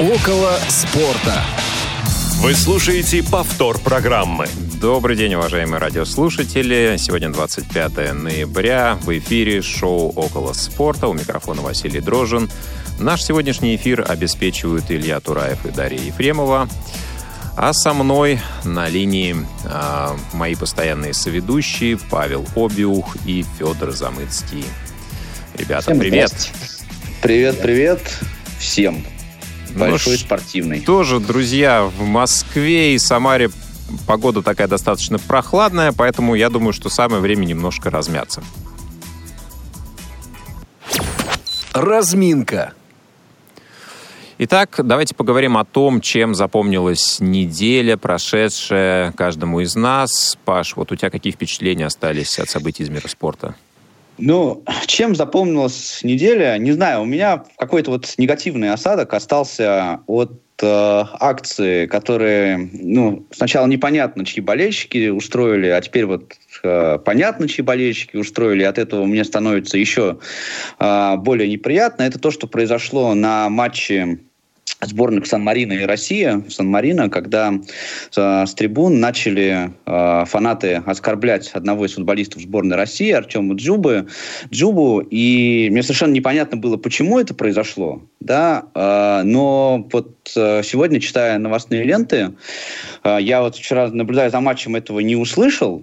Около спорта. Вы слушаете повтор программы. Добрый день, уважаемые радиослушатели. Сегодня 25 ноября. В эфире шоу «Около спорта». У микрофона Василий Дрожин. Наш сегодняшний эфир обеспечивают Илья Тураев и Дарья Ефремова. А со мной на линии э, мои постоянные соведущие Павел Обиух и Федор Замыцкий. Ребята, Всем привет! Привет, привет всем! Большой ну, спортивный. Тоже, друзья, в Москве и Самаре погода такая достаточно прохладная, поэтому я думаю, что самое время немножко размяться. Разминка. Итак, давайте поговорим о том, чем запомнилась неделя, прошедшая каждому из нас. Паш, вот у тебя какие впечатления остались от событий из мира спорта? Ну, чем запомнилась неделя? Не знаю, у меня какой-то вот негативный осадок остался от э, акции, которые, ну, сначала непонятно, чьи болельщики устроили, а теперь вот э, понятно, чьи болельщики устроили, от этого мне становится еще э, более неприятно. Это то, что произошло на матче сборных Сан-Марино и Россия, Сан-Марино, когда э, с трибун начали э, фанаты оскорблять одного из футболистов сборной России, Артема Джубы, Джубу, и мне совершенно непонятно было, почему это произошло, да, э, но вот сегодня, читая новостные ленты, я вот вчера, наблюдая за матчем, этого не услышал,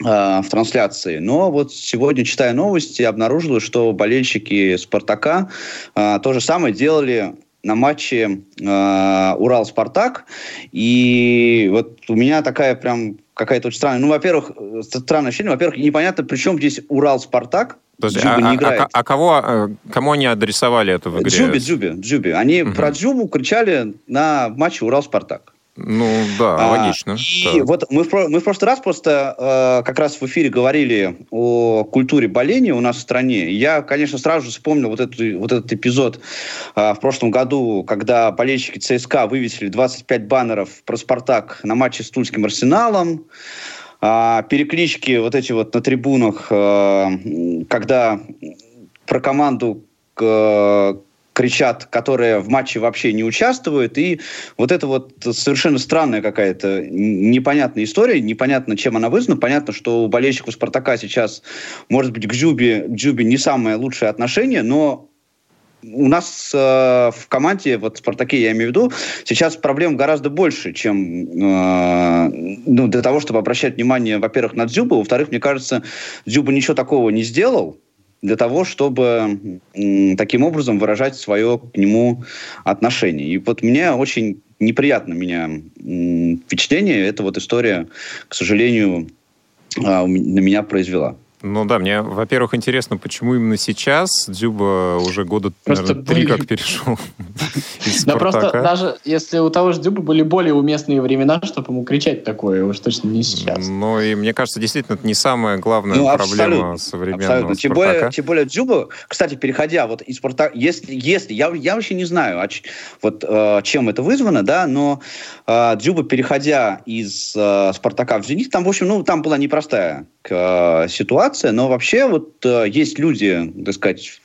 в трансляции. Но вот сегодня, читая новости, обнаружил, что болельщики «Спартака» то же самое делали на матче э, Урал-Спартак. И вот у меня такая прям какая-то очень странная... Ну, во-первых, странное ощущение. Во-первых, непонятно, при чем здесь Урал-Спартак. Подожди, Джуба а, не а, играет. А, а кого, э, кому они адресовали это в игре? Джуби, Джуби, Джуби. Они угу. про Джубу кричали на матче Урал-Спартак. Ну да, а, логично. И да. вот мы в, мы в прошлый раз просто э, как раз в эфире говорили о культуре боления у нас в стране. Я, конечно, сразу же вспомнил вот, эту, вот этот эпизод э, в прошлом году, когда болельщики ЦСКА вывесили 25 баннеров про «Спартак» на матче с Тульским «Арсеналом». Э, переклички вот эти вот на трибунах, э, когда про команду кричат, которые в матче вообще не участвуют. И вот это вот совершенно странная какая-то непонятная история, непонятно, чем она вызвана. Понятно, что у болельщиков «Спартака» сейчас, может быть, к Джубе, к Джубе не самое лучшее отношение, но у нас э, в команде, вот в «Спартаке» я имею в виду, сейчас проблем гораздо больше, чем э, ну, для того, чтобы обращать внимание, во-первых, на Дзюбу, во-вторых, мне кажется, Дзюба ничего такого не сделал, для того, чтобы таким образом выражать свое к нему отношение. И вот мне очень неприятно меня впечатление эта вот история, к сожалению, а, на меня произвела. Ну да, мне, во-первых, интересно, почему именно сейчас Дзюба уже года, просто наверное, три как перешел из Да просто даже если у того же Дзюба были более уместные времена, чтобы ему кричать такое, уж точно не сейчас. Ну и мне кажется, действительно, это не самая главная ну, проблема современного Тем более, тем более Дзюба, кстати, переходя вот из Спартака, если, если я, я вообще не знаю, а, вот э, чем это вызвано, да, но э, Дзюба, переходя из э, Спартака в Зенит, там, в общем, ну, там была непростая э, ситуация, но вообще вот э, есть люди, так сказать,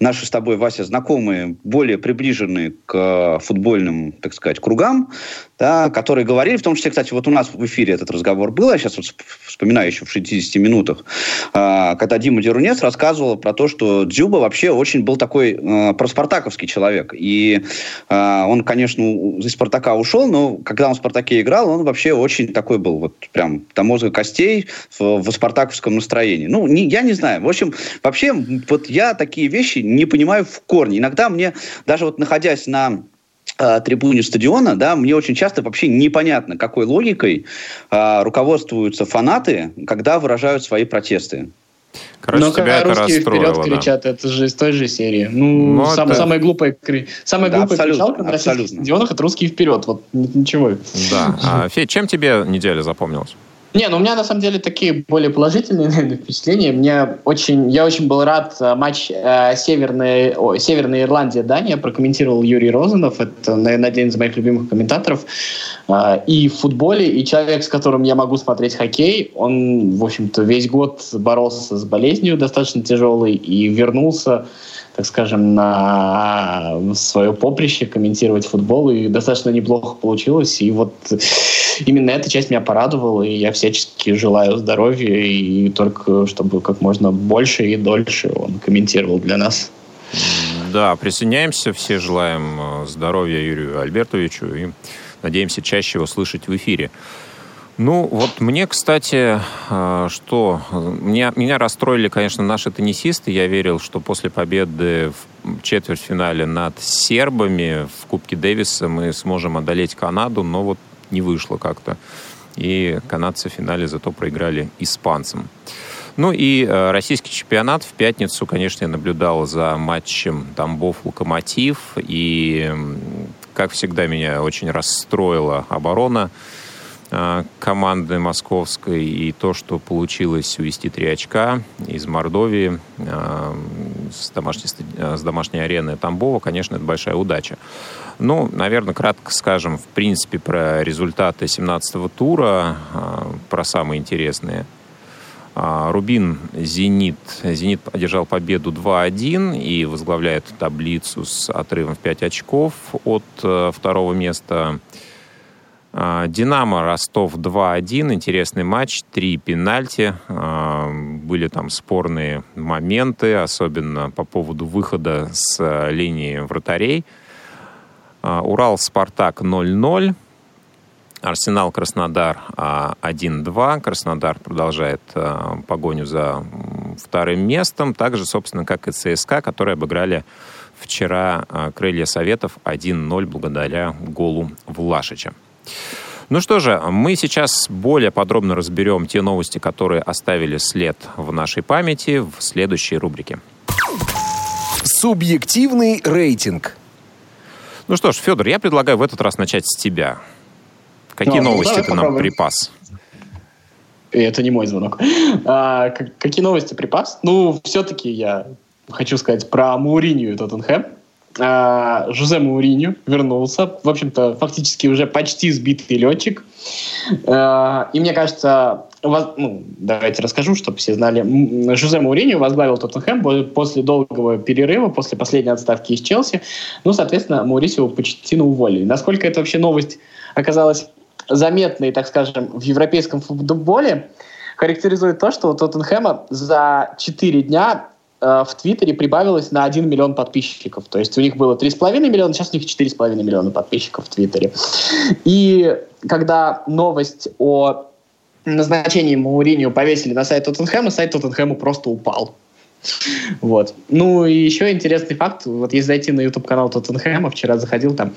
наши с тобой, Вася, знакомые, более приближенные к э, футбольным, так сказать, кругам, да, которые говорили, в том числе, кстати, вот у нас в эфире этот разговор был, я сейчас вот вспоминаю еще в 60 минутах, э, когда Дима Дерунец рассказывал про то, что Дзюба вообще очень был такой э, проспартаковский человек. И э, он, конечно, из Спартака ушел, но когда он в Спартаке играл, он вообще очень такой был, вот прям до мозга костей в, в спартаковском настроении. Ну, не, я не знаю. В общем, вообще, вот я такие вещи не понимаю в корне. Иногда мне, даже вот находясь на трибуне стадиона, да, мне очень часто вообще непонятно, какой логикой э, руководствуются фанаты, когда выражают свои протесты. Короче, Но тебя это русские вперед да. кричат, это же из той же серии. Ну, ну, сам, это... самая глупая, самая да, глупая кричалка на российских стадионах это русские вперед. Вот ничего. Да. А, Федь, чем тебе неделя запомнилась? Не, ну у меня на самом деле такие более положительные наверное, впечатления. Мне очень, я очень был рад э, матч э, Северной, о, Северной Ирландия Дания прокомментировал Юрий Розанов. Это, наверное, один из моих любимых комментаторов. Э, и в футболе, и человек, с которым я могу смотреть хоккей, он, в общем-то, весь год боролся с болезнью достаточно тяжелой и вернулся так скажем, на, свое поприще, комментировать футбол, и достаточно неплохо получилось. И вот именно эта часть меня порадовала, и я всячески желаю здоровья, и только чтобы как можно больше и дольше он комментировал для нас. Да, присоединяемся, все желаем э, здоровья Юрию Альбертовичу и надеемся чаще его слышать в эфире. Ну, вот мне, кстати, э, что... Меня, меня расстроили, конечно, наши теннисисты. Я верил, что после победы в четвертьфинале над сербами в Кубке Дэвиса мы сможем одолеть Канаду, но вот не вышло как-то. И канадцы в финале зато проиграли испанцам. Ну и э, российский чемпионат в пятницу, конечно, я наблюдал за матчем Тамбов-Локомотив. И, как всегда, меня очень расстроила оборона Э, команды московской и то, что получилось увести три очка из Мордовии э, с домашней, э, с домашней арены Тамбова, конечно, это большая удача. Ну, наверное, кратко скажем, в принципе, про результаты 17-го тура, про самые интересные. Рубин «Зенит». «Зенит» одержал победу 2-1 и возглавляет таблицу с отрывом в 5 очков от второго места. А, Динамо Ростов 2-1. Интересный матч. Три пенальти. А, были там спорные моменты, особенно по поводу выхода с э, линии вратарей. А, Урал Спартак 0-0. Арсенал Краснодар 1-2. Краснодар продолжает погоню за вторым местом. Так же, собственно, как и ЦСКА, которые обыграли вчера Крылья Советов 1-0 благодаря голу Влашича. Ну что же, мы сейчас более подробно разберем те новости, которые оставили след в нашей памяти в следующей рубрике. Субъективный рейтинг. Ну что ж, Федор, я предлагаю в этот раз начать с тебя. Какие ну, новости ты нам припас? Это не мой звонок. А, какие новости припас? Ну, все-таки я хочу сказать про Мауринию и Тоттенхэм. А, Жозе Мауриню вернулся. В общем-то, фактически уже почти сбитый летчик. А, и мне кажется, ну, давайте расскажу, чтобы все знали. Жозе Мауриню возглавил Тоттенхэм после долгого перерыва, после последней отставки из Челси. Ну, соответственно, Маурисио Почтину уволили. Насколько это вообще новость оказалась заметной, так скажем, в европейском футболе, характеризует то, что у Тоттенхэма за 4 дня Э, в Твиттере прибавилось на 1 миллион подписчиков. То есть у них было 3,5 миллиона, сейчас у них 4,5 миллиона подписчиков в Твиттере. И когда новость о назначении Мауринio повесили на сайт Тоттенхэма, сайт Тоттенхэма просто упал. Вот. Ну и еще интересный факт, вот если зайти на YouTube-канал Тоттенхэма, вчера заходил там,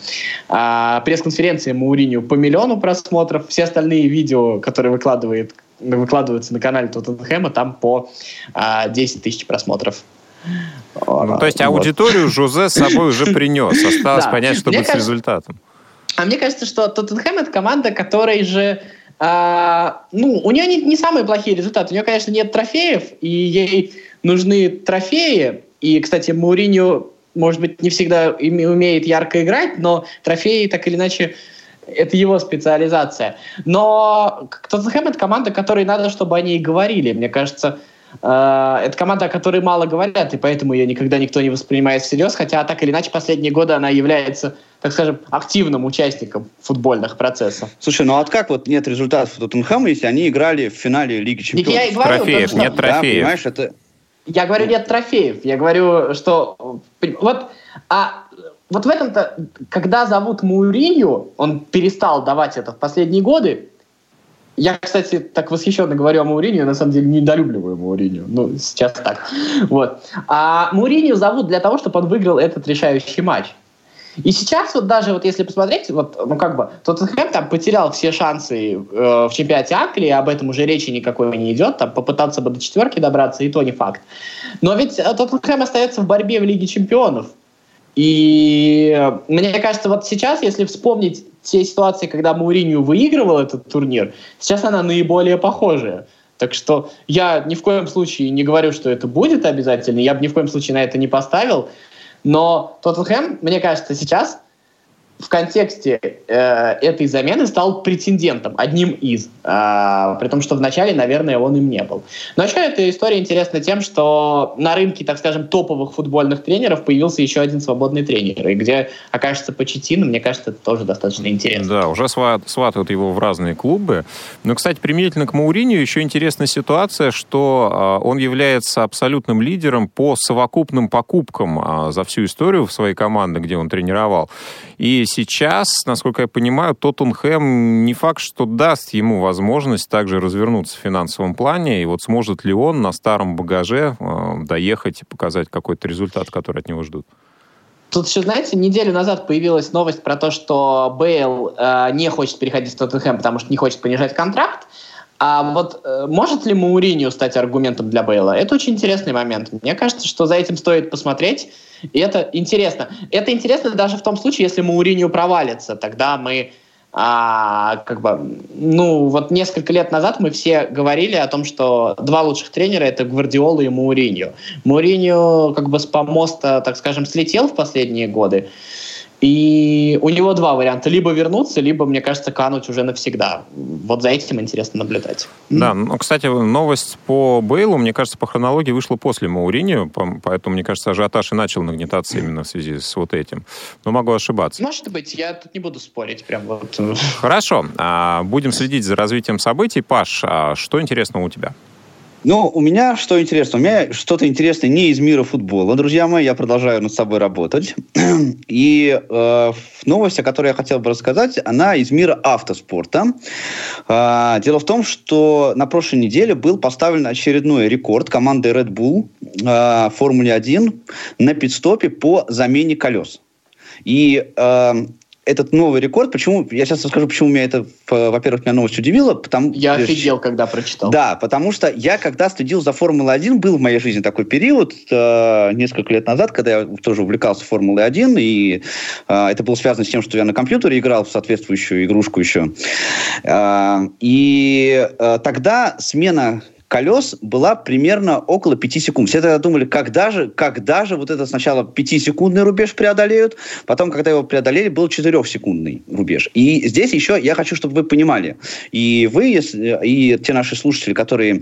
а, пресс-конференция Мауриню по миллиону просмотров, все остальные видео, которые выкладывает выкладываются на канале Тоттенхэма, там по а, 10 тысяч просмотров. Ну, то есть аудиторию вот. Жозе с собой уже принес. Осталось да. понять, что мне будет кажется, с результатом. А мне кажется, что Тоттенхэм это команда, которая же а, ну, у нее не, не самые плохие результаты. У нее, конечно, нет трофеев, и ей нужны трофеи. И, кстати, Мауриньо, может быть, не всегда умеет ярко играть, но трофеи так или иначе это его специализация. Но Тоттенхэм — это команда, которой надо, чтобы они и говорили. Мне кажется, это команда, о которой мало говорят, и поэтому ее никогда никто не воспринимает всерьез, хотя так или иначе последние годы она является, так скажем, активным участником футбольных процессов. Слушай, ну а как вот нет результатов Тоттенхэма, если они играли в финале Лиги Чемпионов? Я и говорю, трофеев, нет трофеев. Да, понимаешь, это... Я говорю, нет трофеев. Я говорю, что... Вот, а вот в этом-то, когда зовут Муринью, он перестал давать это в последние годы. Я, кстати, так восхищенно говорю о Мауринью, на самом деле недолюбливаю Мауринью. Ну, сейчас так. Вот. А Мауринью зовут для того, чтобы он выиграл этот решающий матч. И сейчас вот даже вот если посмотреть, вот, ну как бы, Тоттенхэм там потерял все шансы э, в чемпионате Англии, об этом уже речи никакой не идет, там попытаться бы до четверки добраться, и то не факт. Но ведь э, Тоттенхэм остается в борьбе в Лиге чемпионов. И мне кажется, вот сейчас, если вспомнить те ситуации, когда Мауринью выигрывал этот турнир, сейчас она наиболее похожая. Так что я ни в коем случае не говорю, что это будет обязательно, я бы ни в коем случае на это не поставил. Но Тоттенхэм, мне кажется, сейчас в контексте э, этой замены стал претендентом, одним из. Э, при том, что вначале, наверное, он им не был. Но еще эта история интересна тем, что на рынке, так скажем, топовых футбольных тренеров появился еще один свободный тренер. И где окажется Почетина, мне кажется, это тоже достаточно интересно. Да, уже сват, сватают его в разные клубы. Но, кстати, применительно к Мауринию еще интересная ситуация, что э, он является абсолютным лидером по совокупным покупкам э, за всю историю в своей команде, где он тренировал. И сейчас, насколько я понимаю, Тоттенхэм не факт, что даст ему возможность также развернуться в финансовом плане. И вот сможет ли он на старом багаже э, доехать и показать какой-то результат, который от него ждут? Тут еще, знаете, неделю назад появилась новость про то, что Бейл э, не хочет переходить в Тоттенхэм, потому что не хочет понижать контракт. А вот э, может ли Мауринio стать аргументом для Бейла? Это очень интересный момент. Мне кажется, что за этим стоит посмотреть. И это интересно. Это интересно даже в том случае, если Мауриньо провалится. Тогда мы а, как бы, ну, вот несколько лет назад мы все говорили о том, что два лучших тренера это Гвардиола и Мауриньо. Мауриньо как бы с помоста, так скажем, слетел в последние годы. И у него два варианта. Либо вернуться, либо, мне кажется, кануть уже навсегда. Вот за этим интересно наблюдать. Да, ну, кстати, новость по Бейлу, мне кажется, по хронологии вышла после Маурини, поэтому, мне кажется, ажиотаж и начал нагнетаться именно в связи с вот этим. Но могу ошибаться. Может быть, я тут не буду спорить. Прям вот. Хорошо. А, будем следить за развитием событий. Паш, а что интересного у тебя? Ну, у меня что интересно? У меня что-то интересное не из мира футбола, друзья мои. Я продолжаю над собой работать. И э, новость, о которой я хотел бы рассказать, она из мира автоспорта. Э, дело в том, что на прошлой неделе был поставлен очередной рекорд команды Red Bull э, Формуле 1 на пидстопе по замене колес. И э, этот новый рекорд. Почему? Я сейчас расскажу, почему меня это, во-первых, меня новость удивила. Потому, я офигел, когда прочитал. Да, потому что я, когда следил за Формулой-1, был в моей жизни такой период, э, несколько лет назад, когда я тоже увлекался Формулой-1, и э, это было связано с тем, что я на компьютере играл в соответствующую игрушку еще. Э, и э, тогда смена колес была примерно около 5 секунд. Все тогда думали, когда же, когда же вот это сначала 5-секундный рубеж преодолеют, потом, когда его преодолели, был 4-секундный рубеж. И здесь еще я хочу, чтобы вы понимали, и вы, и те наши слушатели, которые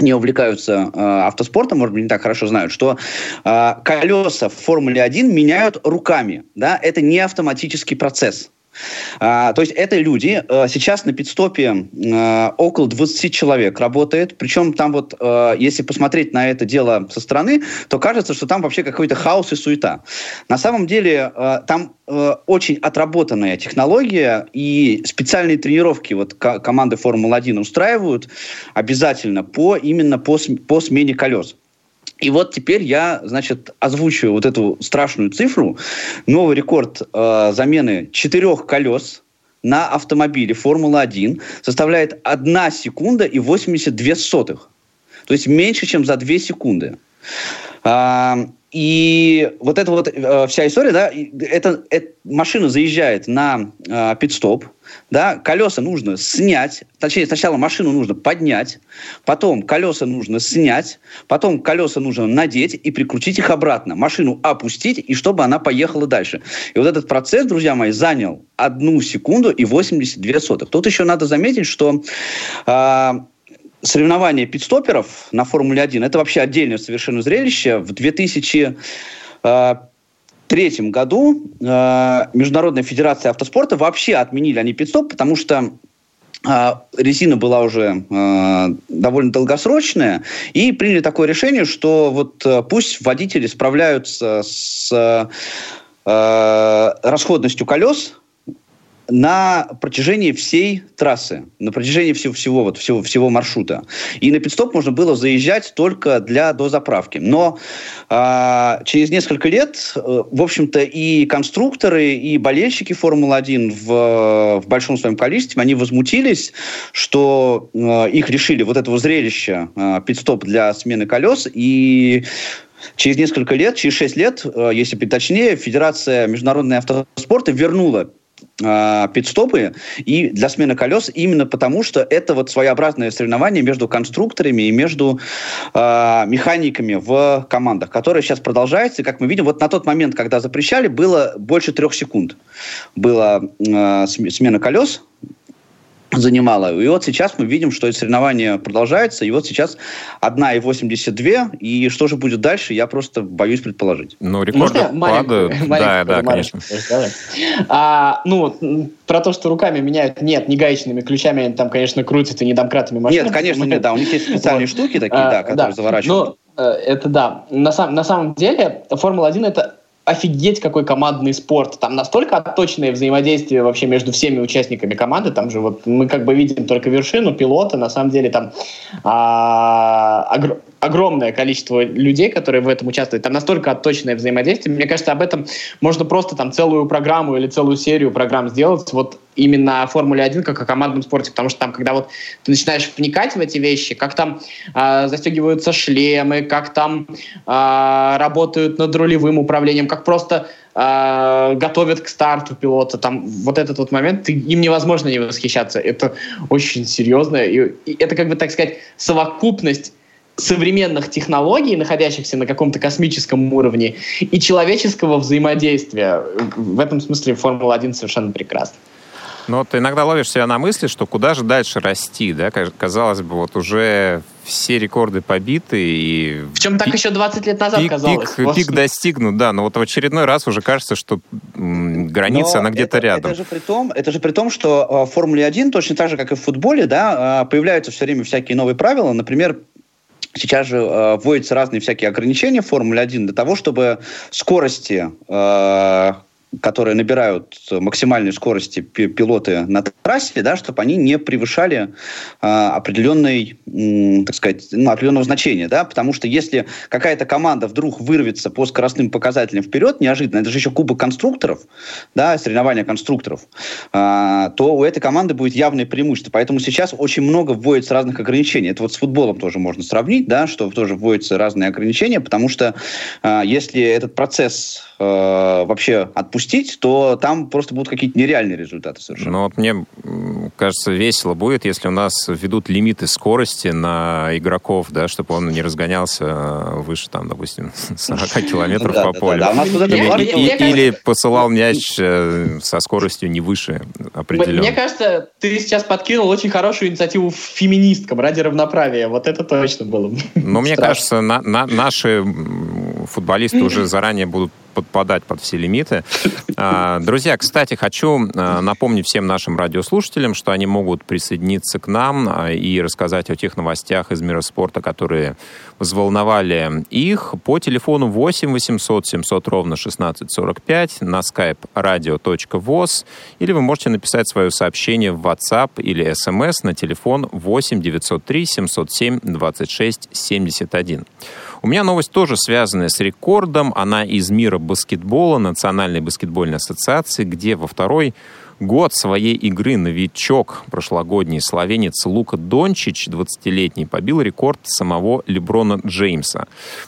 не увлекаются э, автоспортом, может быть, не так хорошо знают, что э, колеса в Формуле 1 меняют руками. Да? Это не автоматический процесс. А, то есть это люди. А, сейчас на пидстопе а, около 20 человек работает. Причем там вот, а, если посмотреть на это дело со стороны, то кажется, что там вообще какой-то хаос и суета. На самом деле а, там очень отработанная технология и специальные тренировки вот команды Формулы-1 устраивают обязательно по, именно по, по смене колес. И вот теперь я, значит, озвучиваю вот эту страшную цифру. Новый рекорд э, замены четырех колес на автомобиле Формула-1 составляет 1 секунда и 82 сотых. То есть меньше, чем за 2 секунды. А, и вот эта вот э, вся история, да, это, это машина заезжает на э, пит-стоп, да, колеса нужно снять, точнее, сначала машину нужно поднять, потом колеса нужно снять, потом колеса нужно надеть и прикрутить их обратно, машину опустить, и чтобы она поехала дальше. И вот этот процесс, друзья мои, занял одну секунду и 82 сотых. Тут еще надо заметить, что э, соревнования пидстоперов на Формуле-1 это вообще отдельное совершенно зрелище. В 2003 э, году э, Международная федерация автоспорта вообще отменили они пидстоп, потому что э, резина была уже э, довольно долгосрочная, и приняли такое решение, что вот э, пусть водители справляются с э, расходностью колес, на протяжении всей трассы, на протяжении всего, всего, вот, всего, всего маршрута. И на пидстоп можно было заезжать только для дозаправки. Но э, через несколько лет, э, в общем-то, и конструкторы, и болельщики Формулы-1 в, в большом своем количестве, они возмутились, что э, их решили вот этого зрелища э, пидстоп для смены колес, и Через несколько лет, через 6 лет, э, если быть точнее, Федерация международного автоспорта вернула э, пидстопы и для смены колес именно потому, что это вот своеобразное соревнование между конструкторами и между э, механиками в командах, которое сейчас продолжается. И, как мы видим, вот на тот момент, когда запрещали, было больше трех секунд. Была э, смена колес, занимала. И вот сейчас мы видим, что это соревнование продолжается, и вот сейчас 1,82, и что же будет дальше, я просто боюсь предположить. Ну, рекорды падают. Да, да, конечно. А, ну, про то, что руками меняют, нет, не гаечными ключами, они там, конечно, крутят и не домкратами машины. Нет, конечно, нет, да, у них есть специальные штуки такие, да, которые заворачивают. Ну, это да. На, сам, на самом деле, Формула-1 это офигеть какой командный спорт. Там настолько отточенное взаимодействие вообще между всеми участниками команды. Там же вот мы как бы видим только вершину пилота. На самом деле там а, огр огромное количество людей, которые в этом участвуют. Там настолько отточенное взаимодействие. Мне кажется, об этом можно просто там целую программу или целую серию программ сделать. Вот именно о Формуле 1 как о командном спорте, потому что там, когда вот ты начинаешь вникать в эти вещи, как там э, застегиваются шлемы, как там э, работают над рулевым управлением, как просто э, готовят к старту пилота, там вот этот вот момент, им невозможно не восхищаться, это очень серьезно, и, и это как бы, так сказать, совокупность современных технологий, находящихся на каком-то космическом уровне, и человеческого взаимодействия. В этом смысле Формула-1 совершенно прекрасна. Но ну, ты иногда ловишь себя на мысли, что куда же дальше расти, да? Казалось бы, вот уже все рекорды побиты и... Причем так еще 20 лет назад пик, казалось. Пик, пик достигнут, да, но вот в очередной раз уже кажется, что граница, но она где-то рядом. Это же, при том, это же при том, что а, в Формуле 1, точно так же, как и в футболе, да, а, появляются все время всякие новые правила. Например, Сейчас же э, вводятся разные всякие ограничения в Формуле 1 для того, чтобы скорости э, которые набирают максимальной скорости пилоты на трассе, да, чтобы они не превышали э, определенной, э, так сказать, ну, определенного значения, да, потому что если какая-то команда вдруг вырвется по скоростным показателям вперед, неожиданно, это же еще кубок конструкторов, да, соревнования конструкторов, э, то у этой команды будет явное преимущество. Поэтому сейчас очень много вводится разных ограничений. Это вот с футболом тоже можно сравнить, да, что тоже вводятся разные ограничения, потому что э, если этот процесс э, вообще отпустить запустить, то там просто будут какие-то нереальные результаты совершенно. Ну вот мне кажется, весело будет, если у нас ведут лимиты скорости на игроков, да, чтобы он не разгонялся выше, там, допустим, 40 километров по полю. Или посылал мяч э, со скоростью не выше определенной. Мне кажется, ты сейчас подкинул очень хорошую инициативу феминисткам ради равноправия. Вот это точно было бы. Ну, мне кажется, наши футболисты уже заранее будут подпадать под все лимиты. А, друзья, кстати, хочу а, напомнить всем нашим радиослушателям, что они могут присоединиться к нам а, и рассказать о тех новостях из мира спорта, которые взволновали их по телефону 8 800 700 ровно 1645 на skype radio.voz или вы можете написать свое сообщение в WhatsApp или SMS на телефон 8 903 707 26 71. У меня новость тоже связанная с рекордом. Она из мира баскетбола, Национальной баскетбольной ассоциации, где во второй год своей игры новичок прошлогодний словенец Лука Дончич, 20-летний, побил рекорд самого Леброна Джеймса.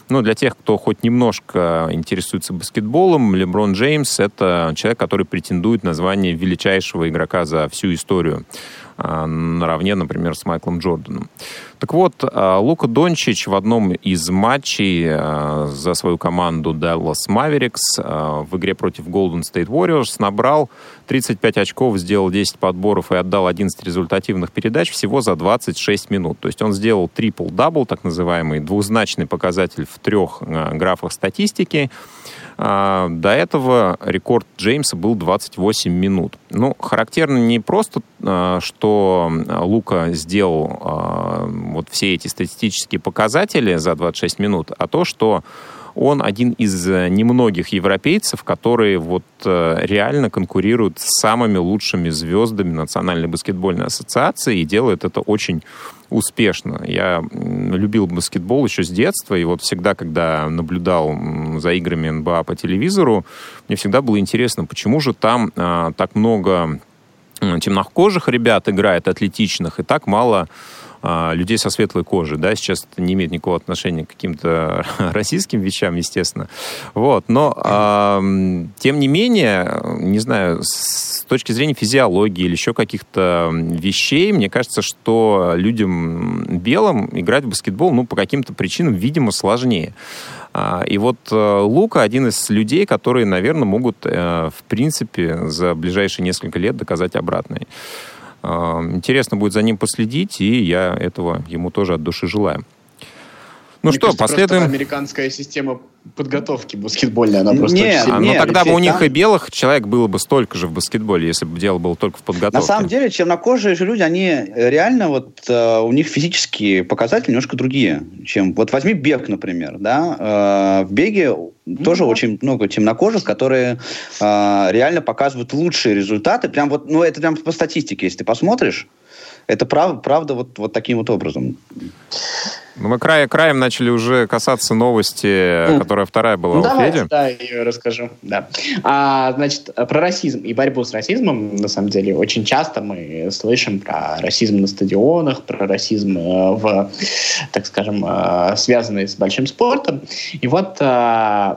Ну, для тех, кто хоть немножко интересуется баскетболом, Леброн Джеймс — это человек, который претендует на звание величайшего игрока за всю историю наравне, например, с Майклом Джорданом. Так вот, а, Лука Дончич в одном из матчей а, за свою команду Dallas Mavericks в игре против Golden State Warriors набрал 35 очков, сделал 10 подборов и отдал 11 результативных передач всего за 26 минут. То есть он сделал трипл-дабл, так называемый, двузначный показатель в трех графах статистики. А, до этого рекорд Джеймса был 28 минут. Ну, характерно не просто, а, что Лука сделал а, вот все эти статистические показатели за 26 минут, а то, что он один из немногих европейцев, которые вот реально конкурируют с самыми лучшими звездами Национальной баскетбольной ассоциации и делает это очень успешно. Я любил баскетбол еще с детства, и вот всегда, когда наблюдал за играми НБА по телевизору, мне всегда было интересно, почему же там а, так много темнокожих ребят играет, атлетичных, и так мало людей со светлой кожей, да, сейчас это не имеет никакого отношения к каким-то российским вещам, естественно, вот, но, э, тем не менее, не знаю, с точки зрения физиологии или еще каких-то вещей, мне кажется, что людям белым играть в баскетбол, ну, по каким-то причинам, видимо, сложнее. А, и вот э, Лука один из людей, которые, наверное, могут, э, в принципе, за ближайшие несколько лет доказать обратное. А, интересно будет за ним последить, и я этого ему тоже от души желаю. Ну Мне что, кажется, последуем... Американская система подготовки баскетбольной, она просто нет, очень... нет, Но тогда бы у них там... и белых человек было бы столько же в баскетболе, если бы дело было только в подготовке. На самом деле, чернокожие же люди, они реально вот э, у них физические показатели немножко другие, чем... Вот возьми бег, например, да, э, в беге ну, тоже да. очень много темнокожих, которые э, реально показывают лучшие результаты, прям вот, ну это прям по статистике, если ты посмотришь, это прав, правда вот, вот таким вот образом. Ну, мы край, краем начали уже касаться новости, mm. которая вторая была ну, у Феди. Да, я расскажу. Да. А, значит, про расизм и борьбу с расизмом, на самом деле, очень часто мы слышим про расизм на стадионах, про расизм э, в, так скажем, э, связанный с большим спортом. И вот Э,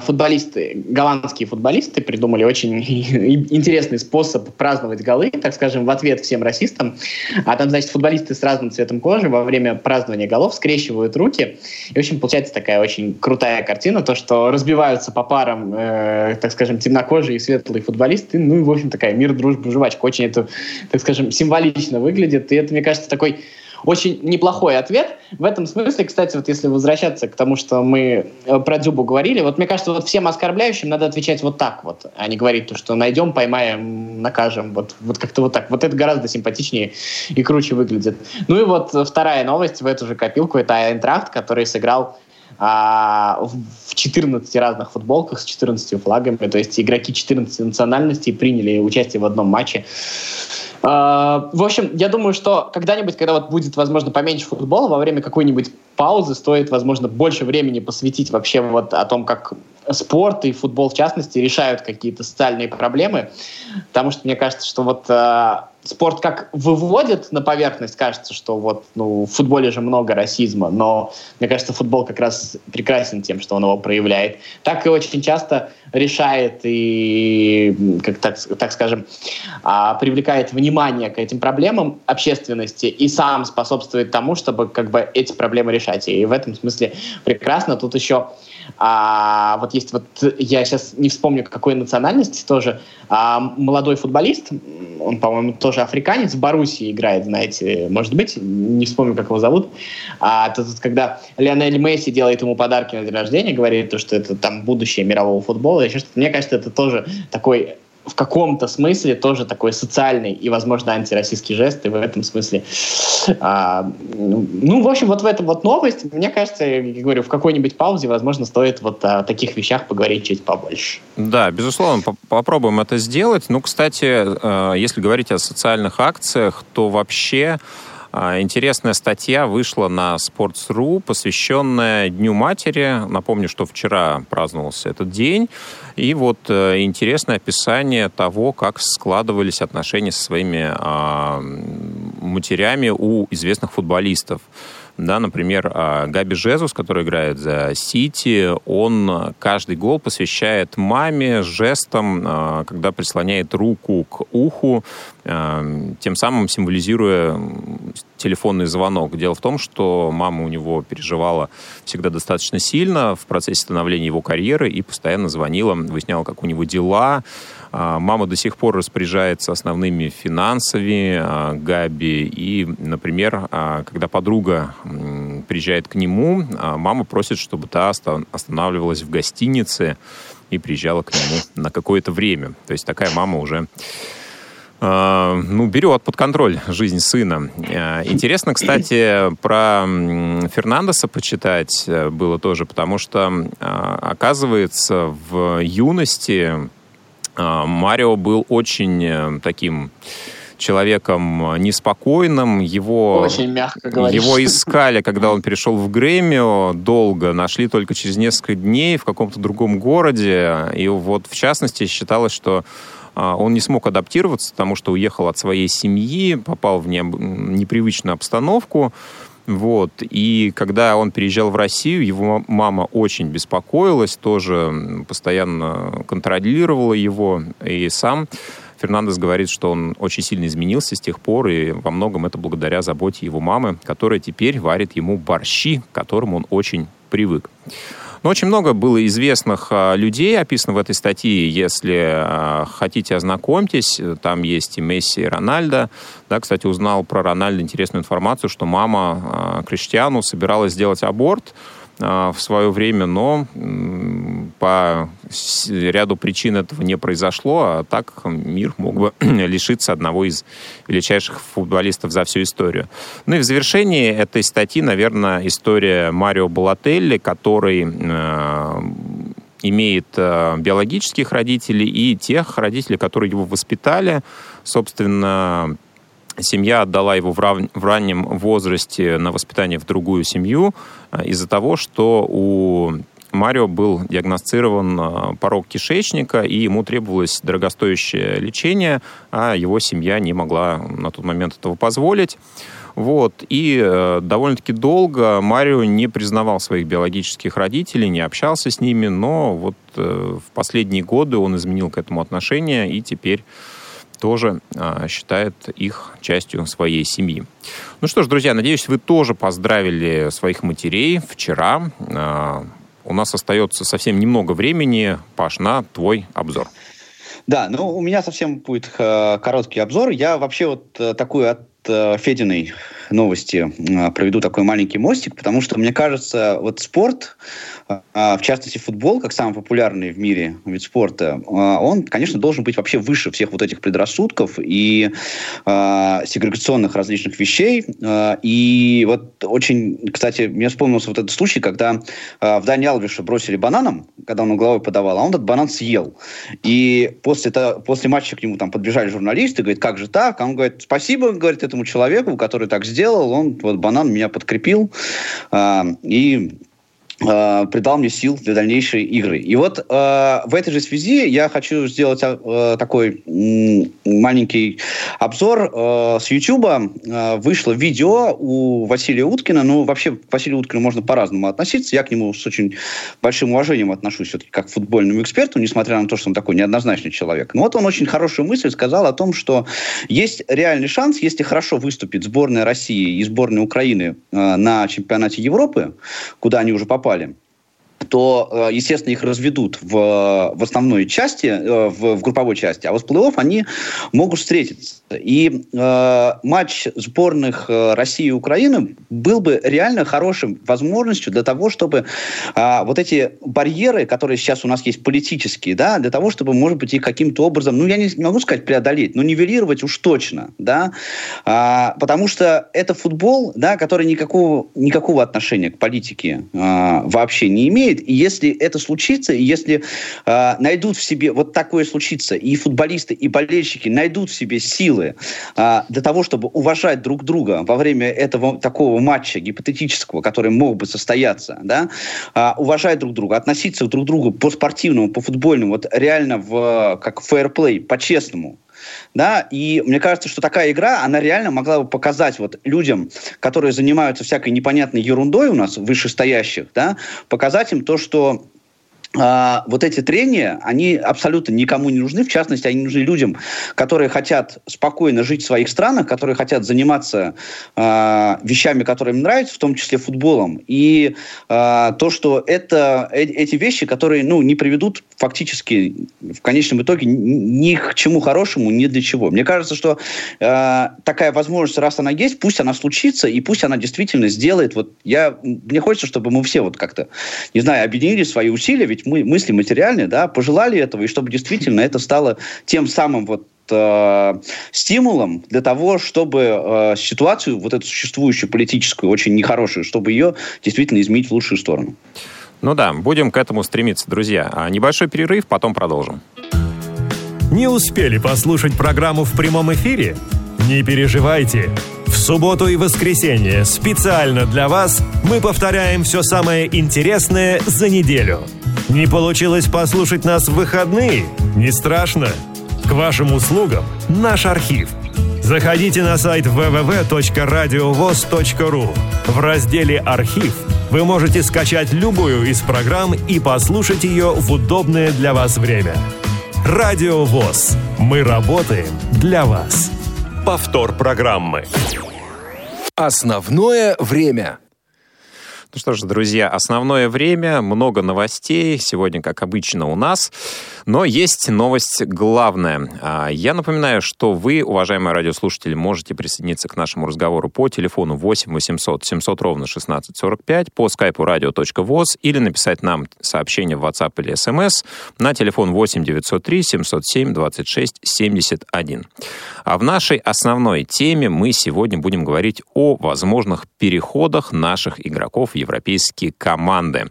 футболисты, голландские футболисты придумали очень интересный способ праздновать голы, так скажем, в ответ всем расистам. А там, значит, футболисты с разным цветом кожи во время празднования голов скрещивают руки. И, в общем, получается такая очень крутая картина, то, что разбиваются по парам, э, так скажем, темнокожие и светлые футболисты. Ну и, в общем, такая мир, дружба, жвачка. Очень это, так скажем, символично выглядит. И это, мне кажется, такой очень неплохой ответ. В этом смысле, кстати, вот если возвращаться к тому, что мы э, про Дзюбу говорили, вот мне кажется, вот всем оскорбляющим надо отвечать вот так вот, а не говорить то, что найдем, поймаем, накажем. Вот, вот как-то вот так. Вот это гораздо симпатичнее и круче выглядит. Ну и вот вторая новость в эту же копилку, это Айнтрахт, который сыграл а, в 14 разных футболках с 14 флагами. То есть игроки 14 национальностей приняли участие в одном матче. А, в общем, я думаю, что когда-нибудь, когда вот будет, возможно, поменьше футбола, во время какой-нибудь паузы стоит, возможно, больше времени посвятить вообще вот о том, как спорт и футбол в частности решают какие-то социальные проблемы, потому что мне кажется, что вот э, спорт как выводит на поверхность, кажется, что вот ну, в футболе же много расизма, но мне кажется, футбол как раз прекрасен тем, что он его проявляет. Так и очень часто решает и, как так, так скажем, а, привлекает внимание к этим проблемам общественности и сам способствует тому, чтобы как бы эти проблемы решать. И в этом смысле прекрасно. Тут еще а, вот есть вот, я сейчас не вспомню, какой национальности тоже, а, молодой футболист, он, по-моему, тоже африканец, в Боруссии играет, знаете, может быть, не вспомню, как его зовут. А, то, когда Лионель Месси делает ему подарки на день рождения, говорит, то, что это там будущее мирового футбола, еще что-то. Мне кажется, это тоже такой в каком-то смысле тоже такой социальный и, возможно, антироссийский жест, и в этом смысле... А, ну, в общем, вот в этом вот новость, мне кажется, я говорю, в какой-нибудь паузе, возможно, стоит вот о таких вещах поговорить чуть побольше. Да, безусловно, попробуем это сделать. Ну, кстати, э, если говорить о социальных акциях, то вообще а, интересная статья вышла на Sports.ru, посвященная Дню матери. Напомню, что вчера праздновался этот день. И вот э, интересное описание того, как складывались отношения со своими а, матерями у известных футболистов. Да, например, а, Габи Жезус, который играет за Сити, он каждый гол посвящает маме жестом, а, когда прислоняет руку к уху, тем самым символизируя телефонный звонок. Дело в том, что мама у него переживала всегда достаточно сильно в процессе становления его карьеры и постоянно звонила, выясняла, как у него дела, а, мама до сих пор распоряжается основными финансами а, Габи. И, например, а, когда подруга приезжает к нему, мама просит, чтобы та останавливалась в гостинице и приезжала к нему на какое-то время. То есть такая мама уже ну, берет под контроль жизнь сына. Интересно, кстати, про Фернандеса почитать э, было тоже, потому что, оказывается, в юности а, Марио был очень э, таким человеком неспокойным. Его, Очень мягко говоришь. Его искали, когда он перешел в Грэмио долго. Нашли только через несколько дней в каком-то другом городе. И вот, в частности, считалось, что а, он не смог адаптироваться, потому что уехал от своей семьи, попал в непривычную обстановку. Вот. И когда он переезжал в Россию, его мама очень беспокоилась, тоже постоянно контролировала его. И сам Фернандес говорит, что он очень сильно изменился с тех пор, и во многом это благодаря заботе его мамы, которая теперь варит ему борщи, к которым он очень привык. Но очень много было известных а, людей описано в этой статье. Если а, хотите, ознакомьтесь. Там есть и Месси, и Рональдо. Да, кстати, узнал про Рональдо интересную информацию, что мама а, Криштиану собиралась сделать аборт в свое время, но по ряду причин этого не произошло, а так мир мог бы лишиться одного из величайших футболистов за всю историю. Ну и в завершении этой статьи, наверное, история Марио Балателли, который э, имеет э, биологических родителей и тех родителей, которые его воспитали. Собственно, семья отдала его в, рав... в раннем возрасте на воспитание в другую семью э, из-за того, что у Марио был диагностирован э, порог кишечника, и ему требовалось дорогостоящее лечение, а его семья не могла на тот момент этого позволить. Вот. И э, довольно-таки долго Марио не признавал своих биологических родителей, не общался с ними, но вот э, в последние годы он изменил к этому отношение и теперь тоже э, считает их частью своей семьи. Ну что ж, друзья, надеюсь, вы тоже поздравили своих матерей вчера. Э, у нас остается совсем немного времени, Паш, на твой обзор. Да, ну у меня совсем будет э, короткий обзор. Я вообще вот э, такую от Фединой новости э, проведу такой маленький мостик, потому что мне кажется, вот спорт а, в частности футбол, как самый популярный в мире вид спорта, а, он, конечно, должен быть вообще выше всех вот этих предрассудков и э, сегрегационных различных вещей. И вот очень, кстати, мне вспомнился вот этот случай, когда в Дани Алвиша бросили бананом, когда он угловой подавал, а он этот банан съел. И после, это, после матча к нему там подбежали журналисты, говорит, как же так? А он говорит, спасибо, говорит, этому человеку, который так сделал, он вот банан меня подкрепил. И э, придал мне сил для дальнейшей игры. И вот э, в этой же связи я хочу сделать э, такой э, маленький обзор. Э, с YouTube э, вышло видео у Василия Уткина. Ну, вообще, к Василию Уткину можно по-разному относиться. Я к нему с очень большим уважением отношусь все-таки как к футбольному эксперту, несмотря на то, что он такой неоднозначный человек. Но вот он очень хорошую мысль сказал о том, что есть реальный шанс, если хорошо выступит сборная России и сборная Украины э, на чемпионате Европы, куда они уже попали, попали то, э, естественно, их разведут в, в основной части, э, в, в групповой части, а вот в плей-офф они могут встретиться. И э, матч сборных э, России и Украины был бы реально хорошим возможностью для того, чтобы э, вот эти барьеры, которые сейчас у нас есть политические, да, для того, чтобы, может быть, их каким-то образом, ну, я не могу сказать преодолеть, но нивелировать уж точно, да, э, потому что это футбол, да, который никакого, никакого отношения к политике э, вообще не имеет, имеет. И если это случится, если э, найдут в себе, вот такое случится, и футболисты, и болельщики найдут в себе силы э, для того, чтобы уважать друг друга во время этого такого матча гипотетического, который мог бы состояться, да, э, уважать друг друга, относиться друг к другу по спортивному, по футбольному, вот реально в, как фэрплей, по-честному, да, и мне кажется, что такая игра, она реально могла бы показать вот людям, которые занимаются всякой непонятной ерундой у нас, вышестоящих, да, показать им то, что а, вот эти трения, они абсолютно никому не нужны. В частности, они нужны людям, которые хотят спокойно жить в своих странах, которые хотят заниматься э, вещами, которые им нравятся, в том числе футболом. И э, то, что это э, эти вещи, которые ну, не приведут фактически в конечном итоге ни к чему хорошему, ни для чего. Мне кажется, что э, такая возможность, раз она есть, пусть она случится, и пусть она действительно сделает. Вот я, мне хочется, чтобы мы все вот как-то, не знаю, объединили свои усилия, ведь мы, мысли материальные, да, пожелали этого, и чтобы действительно это стало тем самым вот э, стимулом для того, чтобы э, ситуацию, вот эту существующую политическую, очень нехорошую, чтобы ее действительно изменить в лучшую сторону. Ну да, будем к этому стремиться, друзья. А небольшой перерыв, потом продолжим. Не успели послушать программу в прямом эфире? Не переживайте. В субботу и воскресенье специально для вас мы повторяем все самое интересное за неделю – не получилось послушать нас в выходные? Не страшно. К вашим услугам наш архив. Заходите на сайт www.radiovoz.ru. В разделе «Архив» вы можете скачать любую из программ и послушать ее в удобное для вас время. Радио ВОЗ. Мы работаем для вас. Повтор программы. Основное время. Ну что ж, друзья, основное время, много новостей. Сегодня, как обычно, у нас. Но есть новость главная. А, я напоминаю, что вы, уважаемые радиослушатели, можете присоединиться к нашему разговору по телефону 8 800 700 ровно 1645, по скайпу radio.voz или написать нам сообщение в WhatsApp или SMS на телефон 8 903 707 26 71. А в нашей основной теме мы сегодня будем говорить о возможных переходах наших игроков европейские команды.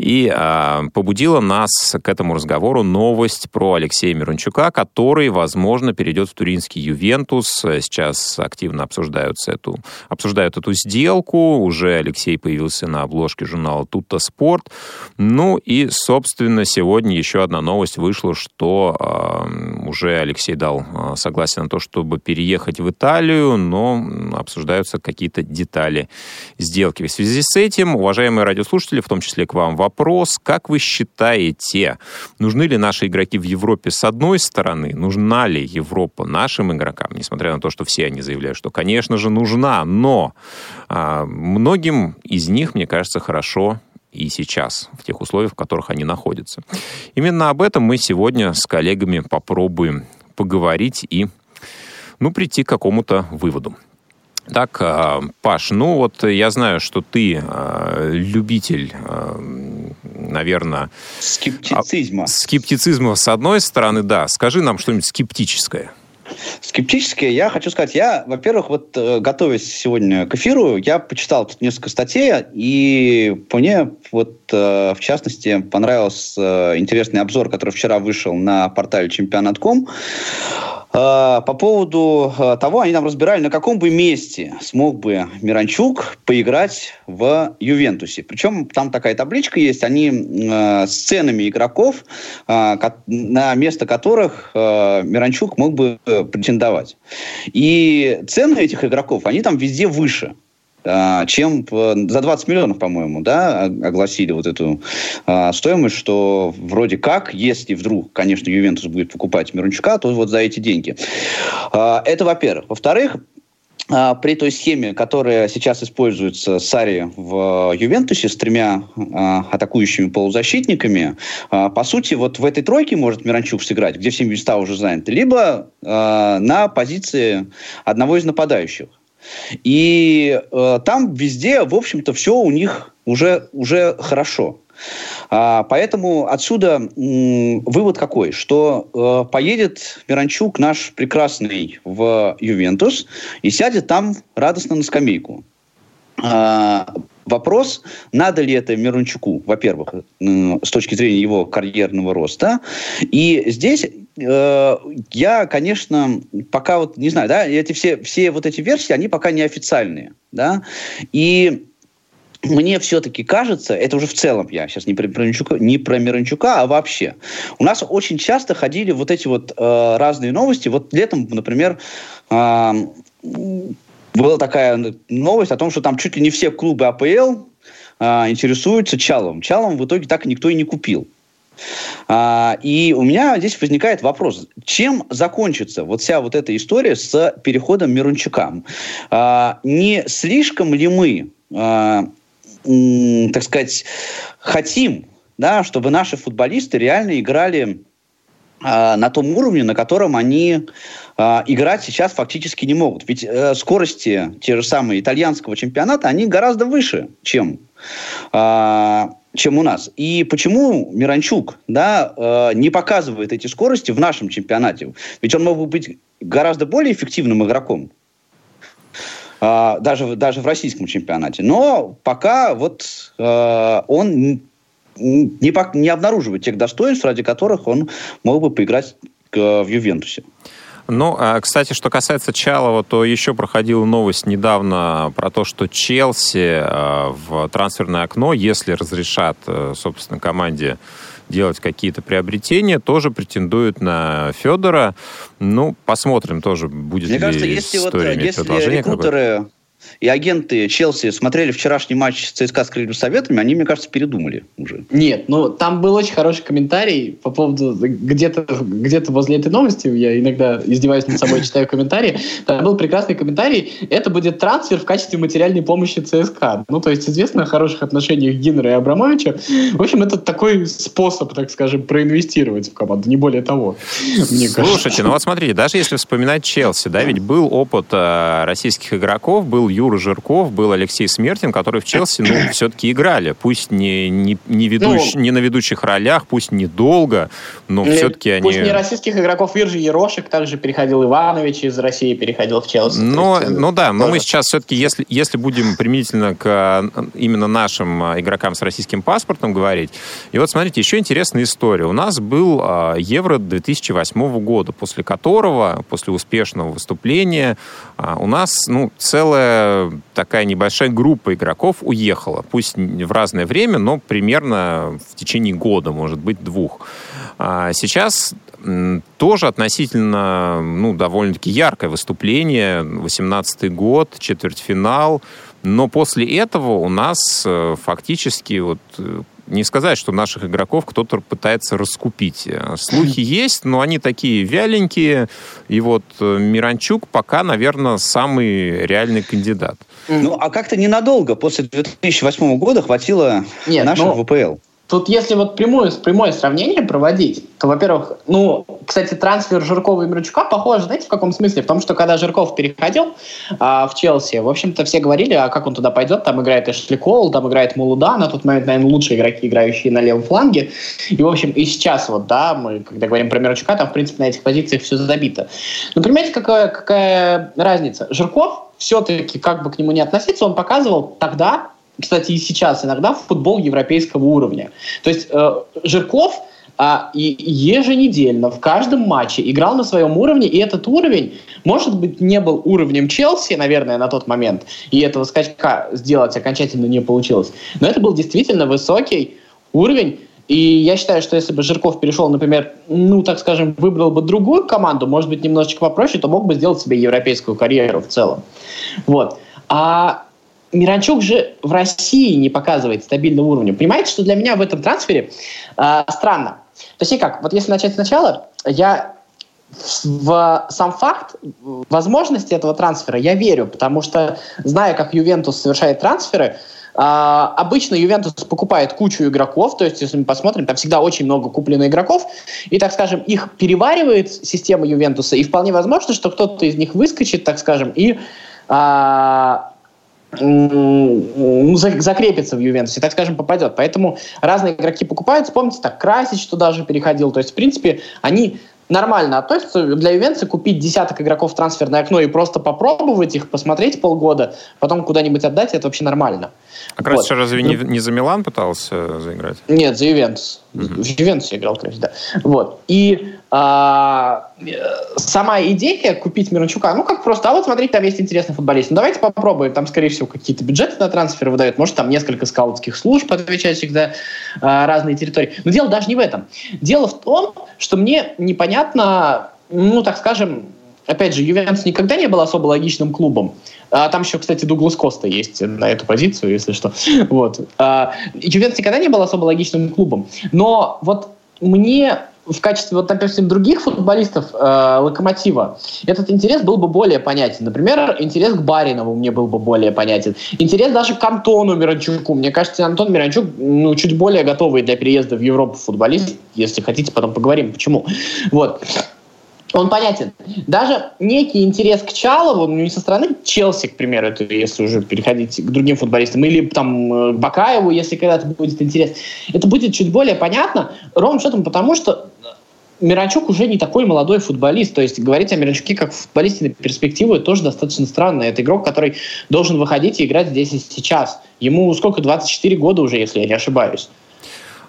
И э, побудила нас к этому разговору новость про Алексея Мирончука, который, возможно, перейдет в туринский Ювентус. Сейчас активно обсуждаются эту, обсуждают эту сделку. Уже Алексей появился на обложке журнала «Тутто Спорт». Ну и, собственно, сегодня еще одна новость вышла, что э, уже Алексей дал э, согласие на то, чтобы переехать в Италию, но обсуждаются какие-то детали сделки. В связи с этим, уважаемые радиослушатели, в том числе к вам вопрос, вопрос, как вы считаете, нужны ли наши игроки в Европе с одной стороны, нужна ли Европа нашим игрокам, несмотря на то, что все они заявляют, что, конечно же, нужна, но а, многим из них, мне кажется, хорошо и сейчас, в тех условиях, в которых они находятся. Именно об этом мы сегодня с коллегами попробуем поговорить и ну, прийти к какому-то выводу. Так, а, Паш, ну вот я знаю, что ты а, любитель, а, наверное... Скептицизма. Скептицизма с одной стороны, да. Скажи нам что-нибудь скептическое. Скептическое, я хочу сказать, я, во-первых, вот э, готовясь сегодня к эфиру, я почитал тут несколько статей, и мне вот э, в частности понравился э, интересный обзор, который вчера вышел на портале чемпионат.ком по поводу а, того, они нам разбирали, на каком бы месте смог бы Миранчук поиграть в Ювентусе. Причем там такая табличка есть, они э, с ценами игроков, э, на место которых э, Миранчук мог бы претендовать. И цены этих игроков, они там везде выше. А, чем за 20 миллионов, по-моему, да, огласили вот эту а, стоимость, что вроде как, если вдруг, конечно, Ювентус будет покупать Мирончука, то вот за эти деньги. А, это во-первых. Во-вторых, при той схеме, которая сейчас используется Сари в Ювентусе с тремя а, атакующими полузащитниками, а, по сути, вот в этой тройке может Миранчук сыграть, где все места уже заняты, либо а, на позиции одного из нападающих. И э, там везде, в общем-то, все у них уже, уже хорошо. А, поэтому отсюда м, вывод какой, что э, поедет Миранчук наш прекрасный в Ювентус и сядет там радостно на скамейку. А, вопрос, надо ли это Мирончуку, во-первых, с точки зрения его карьерного роста. И здесь э, я, конечно, пока вот не знаю, да, эти все, все вот эти версии, они пока не официальные, да, и мне все-таки кажется, это уже в целом я сейчас не про Миранчука, не про Миранчука, а вообще. У нас очень часто ходили вот эти вот э, разные новости. Вот летом, например, э, была такая новость о том, что там чуть ли не все клубы АПЛ а, интересуются Чалом. Чалом в итоге так никто и не купил. А, и у меня здесь возникает вопрос, чем закончится вот вся вот эта история с переходом Мирончука? А, не слишком ли мы, а, так сказать, хотим, да, чтобы наши футболисты реально играли на том уровне, на котором они а, играть сейчас фактически не могут. Ведь э, скорости те же самые итальянского чемпионата, они гораздо выше, чем, э, чем у нас. И почему Миранчук да, э, не показывает эти скорости в нашем чемпионате? Ведь он мог бы быть гораздо более эффективным игроком. Uh, даже, даже в российском чемпионате. Но пока вот uh, он не, не обнаруживает тех достоинств, ради которых он мог бы поиграть в Ювентусе. Ну, а, кстати, что касается Чалова, то еще проходила новость недавно про то, что Челси а, в трансферное окно, если разрешат, э, собственно, команде делать какие-то приобретения, тоже претендуют на Федора. Ну, посмотрим тоже, будет Мне ли кажется, если, вот, если рекрутеры и агенты Челси смотрели вчерашний матч ЦСКА с Крыльями Советами, они, мне кажется, передумали уже. Нет, ну там был очень хороший комментарий по поводу где-то где возле этой новости, я иногда издеваюсь над собой, читаю комментарии, там был прекрасный комментарий, это будет трансфер в качестве материальной помощи ЦСКА. Ну, то есть известно о хороших отношениях Гиннера и Абрамовича. В общем, это такой способ, так скажем, проинвестировать в команду, не более того. Мне Слушайте, кажется. ну вот смотрите, даже если вспоминать Челси, да, ведь был опыт э, российских игроков, был Юра Жирков, был Алексей Смертин, которые в Челси, ну, все-таки играли. Пусть не, не, не, ведущ, ну, не на ведущих ролях, пусть недолго, но не, все-таки они... Пусть не российских игроков, Виржи Ерошек также переходил, Иванович из России переходил в Челси. Но, есть, ну да, но мы сейчас все-таки, если, если будем применительно к именно нашим а, игрокам с российским паспортом говорить, и вот смотрите, еще интересная история. У нас был а, Евро 2008 года, после которого, после успешного выступления, а, у нас ну, целая такая небольшая группа игроков уехала. Пусть в разное время, но примерно в течение года, может быть, двух. А сейчас тоже относительно, ну, довольно-таки яркое выступление. 18 год, четвертьфинал. Но после этого у нас э, фактически вот э, не сказать, что наших игроков кто-то пытается раскупить. Э, слухи есть, но они такие вяленькие. И вот э, Миранчук пока, наверное, самый реальный кандидат. Ну, а как-то ненадолго после 2008 года хватило Нет, наших но... ВПЛ. Тут, если вот прямое, прямое сравнение проводить, то, во-первых, ну, кстати, трансфер Жиркова и Мирчука похож, знаете, в каком смысле? Потому что, когда Жирков переходил а, в Челси, в общем-то, все говорили, а как он туда пойдет, там играет Эшли Коул, там играет Мулуда, на тот момент, наверное, лучшие игроки, играющие на левом фланге. И, в общем, и сейчас вот, да, мы, когда говорим про Мирчука, там, в принципе, на этих позициях все забито. Но понимаете, какая, какая разница? Жирков все-таки, как бы к нему не относиться, он показывал тогда, кстати, и сейчас иногда футбол европейского уровня. То есть э, Жирков а, и еженедельно в каждом матче играл на своем уровне, и этот уровень, может быть, не был уровнем Челси, наверное, на тот момент, и этого скачка сделать окончательно не получилось. Но это был действительно высокий уровень, и я считаю, что если бы Жирков перешел, например, ну, так скажем, выбрал бы другую команду, может быть, немножечко попроще, то мог бы сделать себе европейскую карьеру в целом. Вот. А Миранчук же в России не показывает стабильного уровня. Понимаете, что для меня в этом трансфере э, странно. Точнее как, вот если начать сначала, я в сам факт возможности этого трансфера я верю, потому что, зная, как Ювентус совершает трансферы, а, обычно Ювентус покупает кучу игроков, то есть, если мы посмотрим, там всегда очень много куплено игроков, и, так скажем, их переваривает система Ювентуса, и вполне возможно, что кто-то из них выскочит, так скажем, и а, закрепится в Ювентусе, так скажем, попадет. Поэтому разные игроки покупают. Вспомните, так, Красич туда же переходил. То есть, в принципе, они нормально относятся. Для Ювенца купить десяток игроков в трансферное окно и просто попробовать их, посмотреть полгода, потом куда-нибудь отдать, это вообще нормально. А Красич вот. разве не, не за Милан пытался заиграть? Нет, за Ювентус. Угу. В Ювентусе играл Красич, да. Вот. И а, сама идея купить Мирончука, ну как просто, а вот смотрите, там есть интересный футболист. Ну давайте попробуем, там, скорее всего, какие-то бюджеты на трансфер выдают, может, там несколько скаутских служб, отвечающих за а, разные территории. Но дело даже не в этом. Дело в том, что мне непонятно, ну, так скажем, опять же, Ювентус никогда не был особо логичным клубом. А, там еще, кстати, Дуглас Коста есть на эту позицию, если что. Вот. А, Ювентус никогда не был особо логичным клубом. Но вот мне в качестве, вот, допустим, других футболистов э, Локомотива, этот интерес был бы более понятен. Например, интерес к Баринову мне был бы более понятен. Интерес даже к Антону Миранчуку. Мне кажется, Антон Миранчук ну, чуть более готовый для переезда в Европу футболист. Если хотите, потом поговорим, почему. Вот он понятен. Даже некий интерес к Чалову, ну, не со стороны Челси, к примеру, это если уже переходить к другим футболистам, или там э, Бакаеву, если когда-то будет интерес, это будет чуть более понятно, ровно счетом потому, что Миранчук уже не такой молодой футболист. То есть говорить о Миранчуке как футболисте на перспективу это тоже достаточно странно. Это игрок, который должен выходить и играть здесь и сейчас. Ему сколько, 24 года уже, если я не ошибаюсь.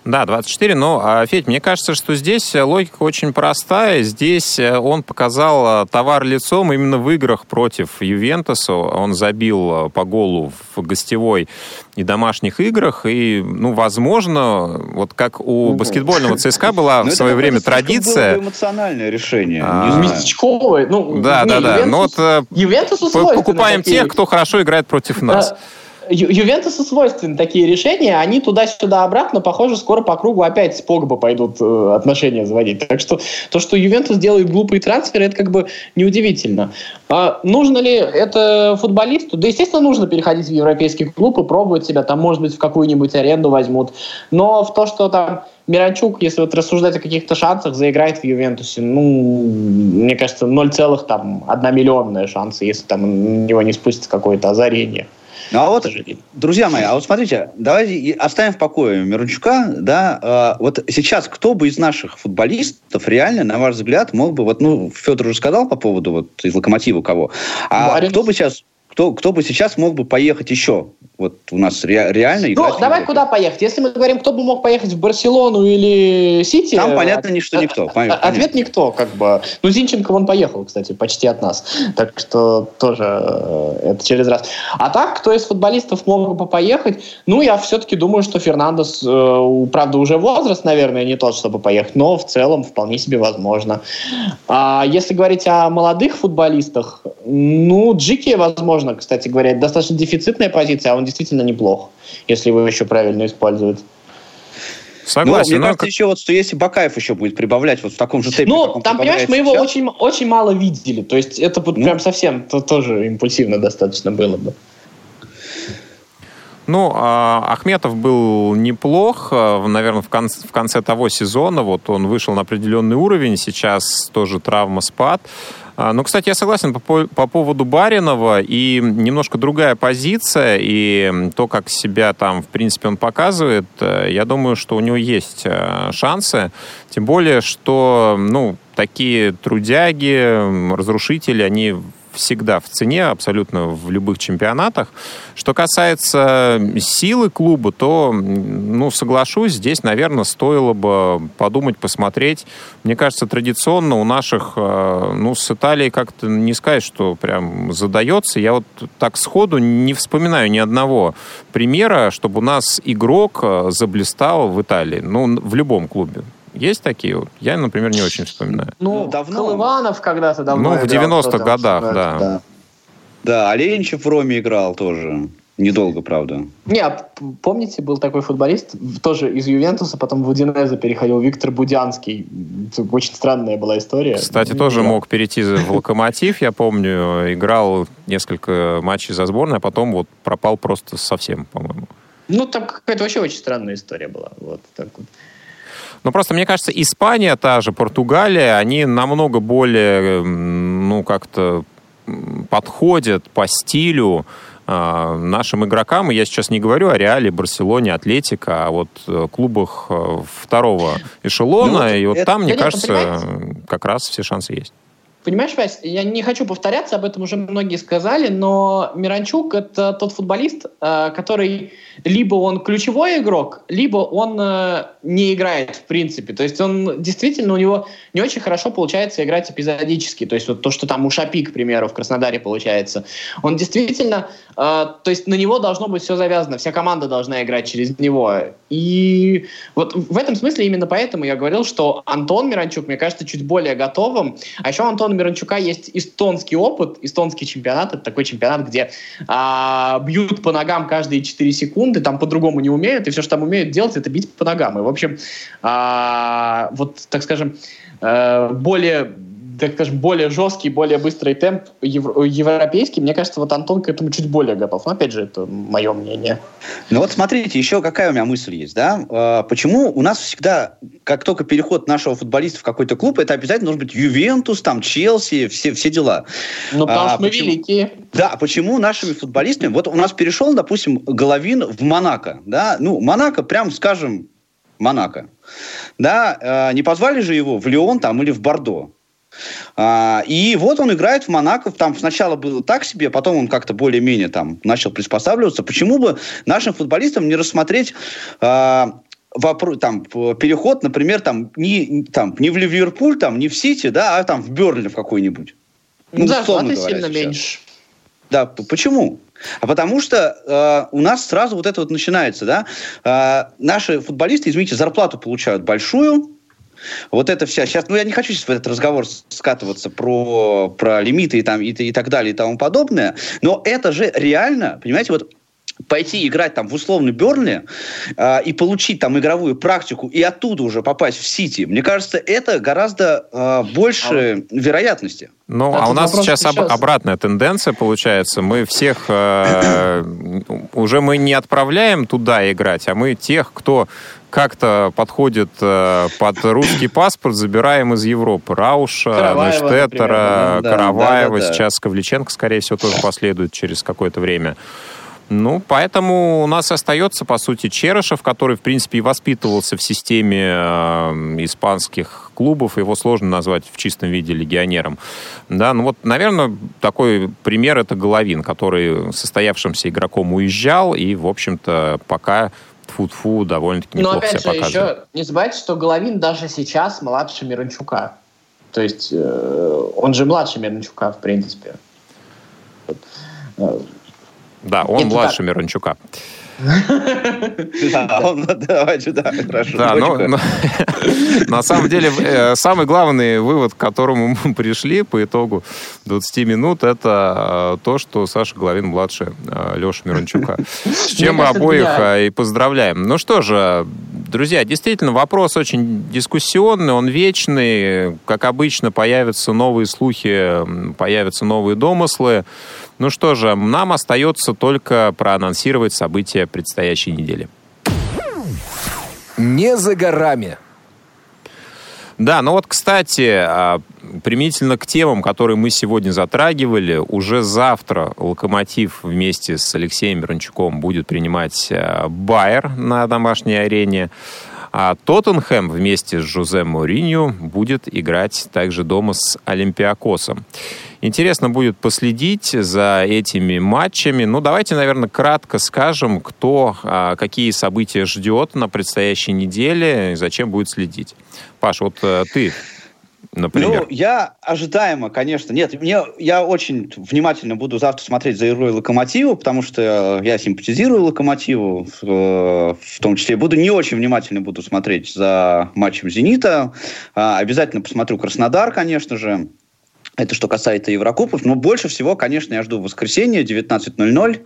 Да, 24. Но, а, Федь, мне кажется, что здесь логика очень простая. Здесь э, он показал э, товар лицом именно в играх против Ювентуса. Он забил э, по голу в гостевой и домашних играх. И, ну, возможно, вот как у ну, баскетбольного ЦСКА была в свое время традиция... Это эмоциональное решение. А, Местечковое. Ну, да, да, да. Но вот Ювентусу покупаем тех, кто хорошо играет против нас. Ю Ювентусу свойственны такие решения, они туда-сюда обратно, похоже, скоро по кругу опять с Погба пойдут э, отношения заводить. Так что то, что Ювентус делает глупые трансферы, это как бы неудивительно. А нужно ли это футболисту? Да, естественно, нужно переходить в европейский клуб и пробовать себя, там, может быть, в какую-нибудь аренду возьмут. Но в то, что там Миранчук, если вот рассуждать о каких-то шансах, заиграет в Ювентусе, ну, мне кажется, 0,1 миллионные шансы, если там у него не спустится какое-то озарение. Ну а вот, друзья мои, а вот смотрите, давайте оставим в покое Мирончука, да, а, вот сейчас кто бы из наших футболистов реально, на ваш взгляд, мог бы, вот, ну, Федор уже сказал по поводу вот из Локомотива кого, а Барин. кто бы сейчас, кто, кто бы сейчас мог бы поехать еще вот у нас ре, реально Ну, давай куда поехать? Если мы говорим, кто бы мог поехать в Барселону или Сити... Там понятно, от, что никто. От, понятно. Ответ никто, как бы. Ну, Зинченко он поехал, кстати, почти от нас. Так что тоже э, это через раз. А так, кто из футболистов мог бы поехать? Ну, я все-таки думаю, что Фернандес, э, правда, уже возраст, наверное, не тот, чтобы поехать, но в целом вполне себе возможно. А если говорить о молодых футболистах, ну, Джики, возможно, кстати говоря, достаточно дефицитная позиция, а он действительно неплох, если его еще правильно использовать. Согласен. Ну, мне кажется, еще вот, что если Бакаев еще будет прибавлять вот в таком же темпе, Ну, там, понимаешь, мы его очень, очень мало видели. То есть это вот ну. прям совсем то, тоже импульсивно достаточно было бы. Ну, а, Ахметов был неплох, наверное, в конце, в конце того сезона. Вот он вышел на определенный уровень, сейчас тоже травма спад. А, ну, кстати, я согласен по, по поводу Баринова, и немножко другая позиция, и то, как себя там, в принципе, он показывает, э, я думаю, что у него есть э, шансы, тем более, что, ну, такие трудяги, разрушители, они всегда в цене, абсолютно в любых чемпионатах. Что касается силы клуба, то, ну, соглашусь, здесь, наверное, стоило бы подумать, посмотреть. Мне кажется, традиционно у наших, э, ну, с Италией как-то не сказать, что прям задается. Я вот так сходу не вспоминаю ни одного примера, чтобы у нас игрок э, заблистал в Италии, ну, в любом клубе. Есть такие вот? Я, например, не очень вспоминаю. Ну, давно. Колыванов когда-то давно Ну, в 90-х годах, да. да. Да, Оленичев в Роме играл тоже. Недолго, правда. Нет, помните, был такой футболист, тоже из Ювентуса, потом в Удинезе переходил Виктор Будянский. Очень странная была история. Кстати, тоже мог перейти в Локомотив, я помню. Играл несколько матчей за сборную, а потом вот пропал просто совсем, по-моему. Ну, там какая-то вообще очень странная история была. Вот так вот. Но просто, мне кажется, Испания, та же Португалия, они намного более, ну, как-то подходят по стилю э, нашим игрокам. И я сейчас не говорю о Реале, Барселоне, Атлетика, а вот э, клубах э, второго эшелона. Ну, вот и вот это, там, мне кажется, как раз все шансы есть. Понимаешь, Вась, я не хочу повторяться, об этом уже многие сказали, но Миранчук — это тот футболист, э, который либо он ключевой игрок, либо он э, не играет в принципе. То есть он действительно, у него не очень хорошо получается играть эпизодически. То есть вот то, что там у Шапи, к примеру, в Краснодаре получается. Он действительно, э, то есть на него должно быть все завязано, вся команда должна играть через него. И вот в этом смысле именно поэтому я говорил, что Антон Миранчук, мне кажется, чуть более готовым. А еще у Антона Миранчука есть эстонский опыт, эстонский чемпионат. Это такой чемпионат, где а, бьют по ногам каждые 4 секунды, там по-другому не умеют, и все, что там умеют делать, это бить по ногам. И, в общем, а, вот, так скажем, э, более так скажем, более жесткий, более быстрый темп европейский, мне кажется, вот Антон к этому чуть более готов. Но, опять же, это мое мнение. Ну вот смотрите, еще какая у меня мысль есть, да? А, почему у нас всегда, как только переход нашего футболиста в какой-то клуб, это обязательно должен быть Ювентус, там, Челси, все, все дела. Ну, потому а, что мы почему... великие. Да, почему нашими футболистами... Вот у нас перешел, допустим, Головин в Монако, да? Ну, Монако, прям скажем, Монако. Да, э, не позвали же его в Лион там или в Бордо. А, и вот он играет в Монако. Там сначала было так себе, потом он как-то более-менее там начал приспосабливаться. Почему бы нашим футболистам не рассмотреть а, вопрос, там, переход, например, там, не, там, не в Ливерпуль, там, не в Сити, да, а там в Берли в какой-нибудь. Ну, зарплаты сильно сейчас. меньше. Да, почему? А потому что э, у нас сразу вот это вот начинается, да, э, наши футболисты, извините, зарплату получают большую, вот это вся сейчас, ну я не хочу сейчас в этот разговор скатываться про про лимиты и там и, и так далее и тому подобное, но это же реально, понимаете, вот пойти играть там в условный Бернли э, и получить там игровую практику и оттуда уже попасть в Сити, мне кажется, это гораздо э, больше а вероятности. Ну, а, а у нас сейчас, об, обратная тенденция получается. Мы всех э, уже мы не отправляем туда играть, а мы тех, кто как-то подходит э, под русский паспорт, забираем из Европы. Рауша, Караваева, да, да, да. сейчас Ковличенко, скорее всего, тоже последует через какое-то время. Ну, поэтому у нас остается, по сути, Черышев, который, в принципе, и воспитывался в системе э, испанских клубов. Его сложно назвать в чистом виде легионером. Да, ну вот, наверное, такой пример это Головин, который состоявшимся игроком уезжал и, в общем-то, пока тфу-тфу довольно-таки неплохо Но, опять себя же, показывает. еще не забывайте, что Головин даже сейчас младше Мирончука. То есть э, он же младше Мирончука, в принципе. Э, да, он Это младше так. Мирончука. Да, он, давайте, да, хорошо. Да, но, но, на самом деле, э, самый главный вывод, к которому мы пришли по итогу 20 минут, это э, то, что Саша Головин младше э, Леша Мирончука. С чем мы обоих и поздравляем. Ну что же, друзья, действительно, вопрос очень дискуссионный, он вечный. Как обычно, появятся новые слухи, появятся новые домыслы. Ну что же, нам остается только проанонсировать события предстоящей недели. Не за горами. Да, ну вот, кстати, а, применительно к темам, которые мы сегодня затрагивали, уже завтра «Локомотив» вместе с Алексеем Мирончуком будет принимать а, Байер на домашней арене. А Тоттенхэм вместе с Жозе Мourinho будет играть также дома с Олимпиакосом. Интересно будет последить за этими матчами. Ну, давайте, наверное, кратко скажем, кто а, какие события ждет на предстоящей неделе и зачем будет следить. Паш, вот а, ты например? Ну, я ожидаемо, конечно. Нет, мне, я очень внимательно буду завтра смотреть за игрой Локомотиву, потому что я симпатизирую Локомотиву, в, в том числе. Буду не очень внимательно буду смотреть за матчем Зенита. А, обязательно посмотрю Краснодар, конечно же. Это что касается Еврокубков. Но больше всего, конечно, я жду воскресенье, 19.00,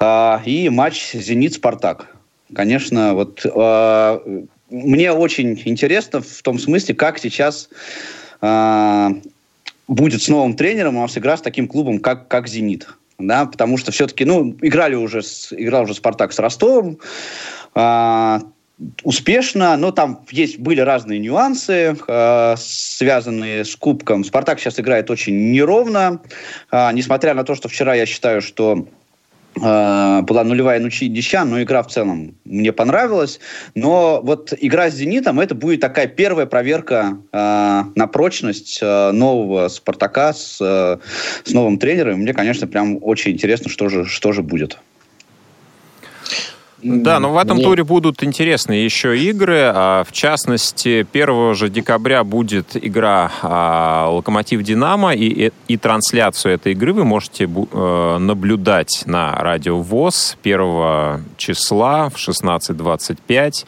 э, и матч «Зенит-Спартак». Конечно, вот э, мне очень интересно в том смысле, как сейчас э, будет с новым тренером у нас игра с таким клубом, как, как «Зенит». Да, потому что все-таки, ну, играли уже, с, играл уже «Спартак» с Ростовом, э, успешно, но там есть были разные нюансы, э, связанные с кубком. Спартак сейчас играет очень неровно, э, несмотря на то, что вчера я считаю, что была нулевая ничья, но игра в целом мне понравилась. Но вот игра с «Зенитом» это будет такая первая проверка э, на прочность э, нового «Спартака» с, э, с новым тренером. Мне, конечно, прям очень интересно, что же, что же будет. Да, но в этом Мне... туре будут интересные еще игры. А, в частности, 1 же декабря будет игра а, «Локомотив-Динамо», и, и трансляцию этой игры вы можете э, наблюдать на радио ВОЗ 1 числа в 16.25.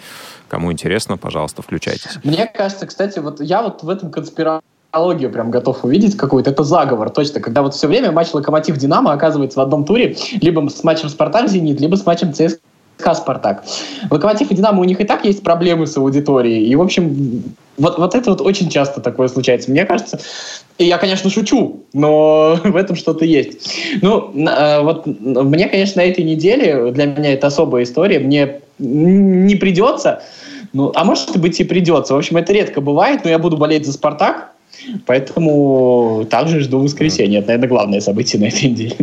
Кому интересно, пожалуйста, включайтесь. Мне кажется, кстати, вот я вот в этом конспирологию прям готов увидеть какой-то. Это заговор, точно. Когда вот все время матч Локомотив-Динамо оказывается в одном туре, либо с матчем Спартак-Зенит, либо с матчем ЦСКА ЦСКА «Спартак». Локомотив и «Динамо» у них и так есть проблемы с аудиторией. И, в общем, вот, вот это вот очень часто такое случается. Мне кажется, и я, конечно, шучу, но в этом что-то есть. Ну, э, вот мне, конечно, на этой неделе, для меня это особая история, мне не придется, ну, а может быть и придется. В общем, это редко бывает, но я буду болеть за «Спартак», поэтому также жду воскресенья. Это, наверное, главное событие на этой неделе.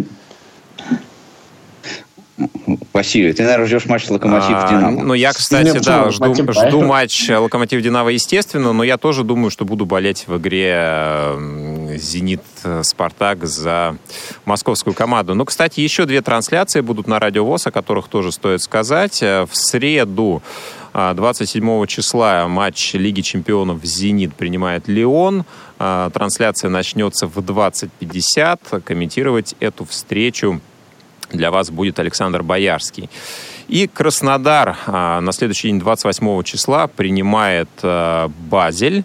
Василий, ты, наверное, ждешь матч Локомотив-Динамо. А, ну, я, кстати, Нет, да, жду, жду матч Локомотив-Динамо, естественно, но я тоже думаю, что буду болеть в игре «Зенит Спартак» за московскую команду. Ну, кстати, еще две трансляции будут на Радио ВОЗ, о которых тоже стоит сказать. В среду 27 числа матч Лиги чемпионов «Зенит» принимает «Леон». Трансляция начнется в 20.50. Комментировать эту встречу для вас будет Александр Боярский. И Краснодар на следующий день, 28 числа, принимает Базель.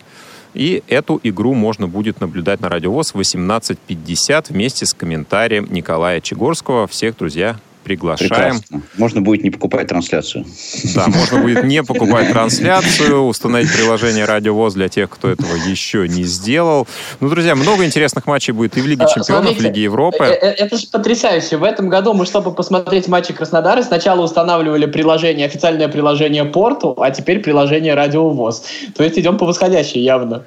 И эту игру можно будет наблюдать на Радиовоз в 18.50 вместе с комментарием Николая Чегорского. Всех, друзья, приглашаем. Прекрасно. Можно будет не покупать трансляцию. Да, можно будет не покупать трансляцию, установить приложение Радио ВОЗ для тех, кто этого еще не сделал. Ну, друзья, много интересных матчей будет и в Лиге а, Чемпионов, в Лиге Европы. Э, э, это же потрясающе. В этом году мы, чтобы посмотреть матчи Краснодара, сначала устанавливали приложение, официальное приложение Порту, а теперь приложение Радио ВОЗ. То есть идем по восходящей явно.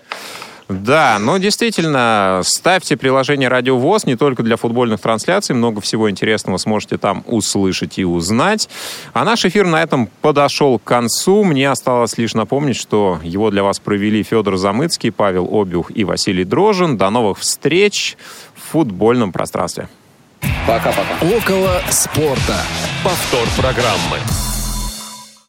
Да, но действительно, ставьте приложение Радио ВОЗ не только для футбольных трансляций, много всего интересного сможете там услышать и узнать. А наш эфир на этом подошел к концу. Мне осталось лишь напомнить, что его для вас провели Федор Замыцкий, Павел Обюх и Василий Дрожин. До новых встреч в футбольном пространстве. Пока-пока. Около спорта. Повтор программы.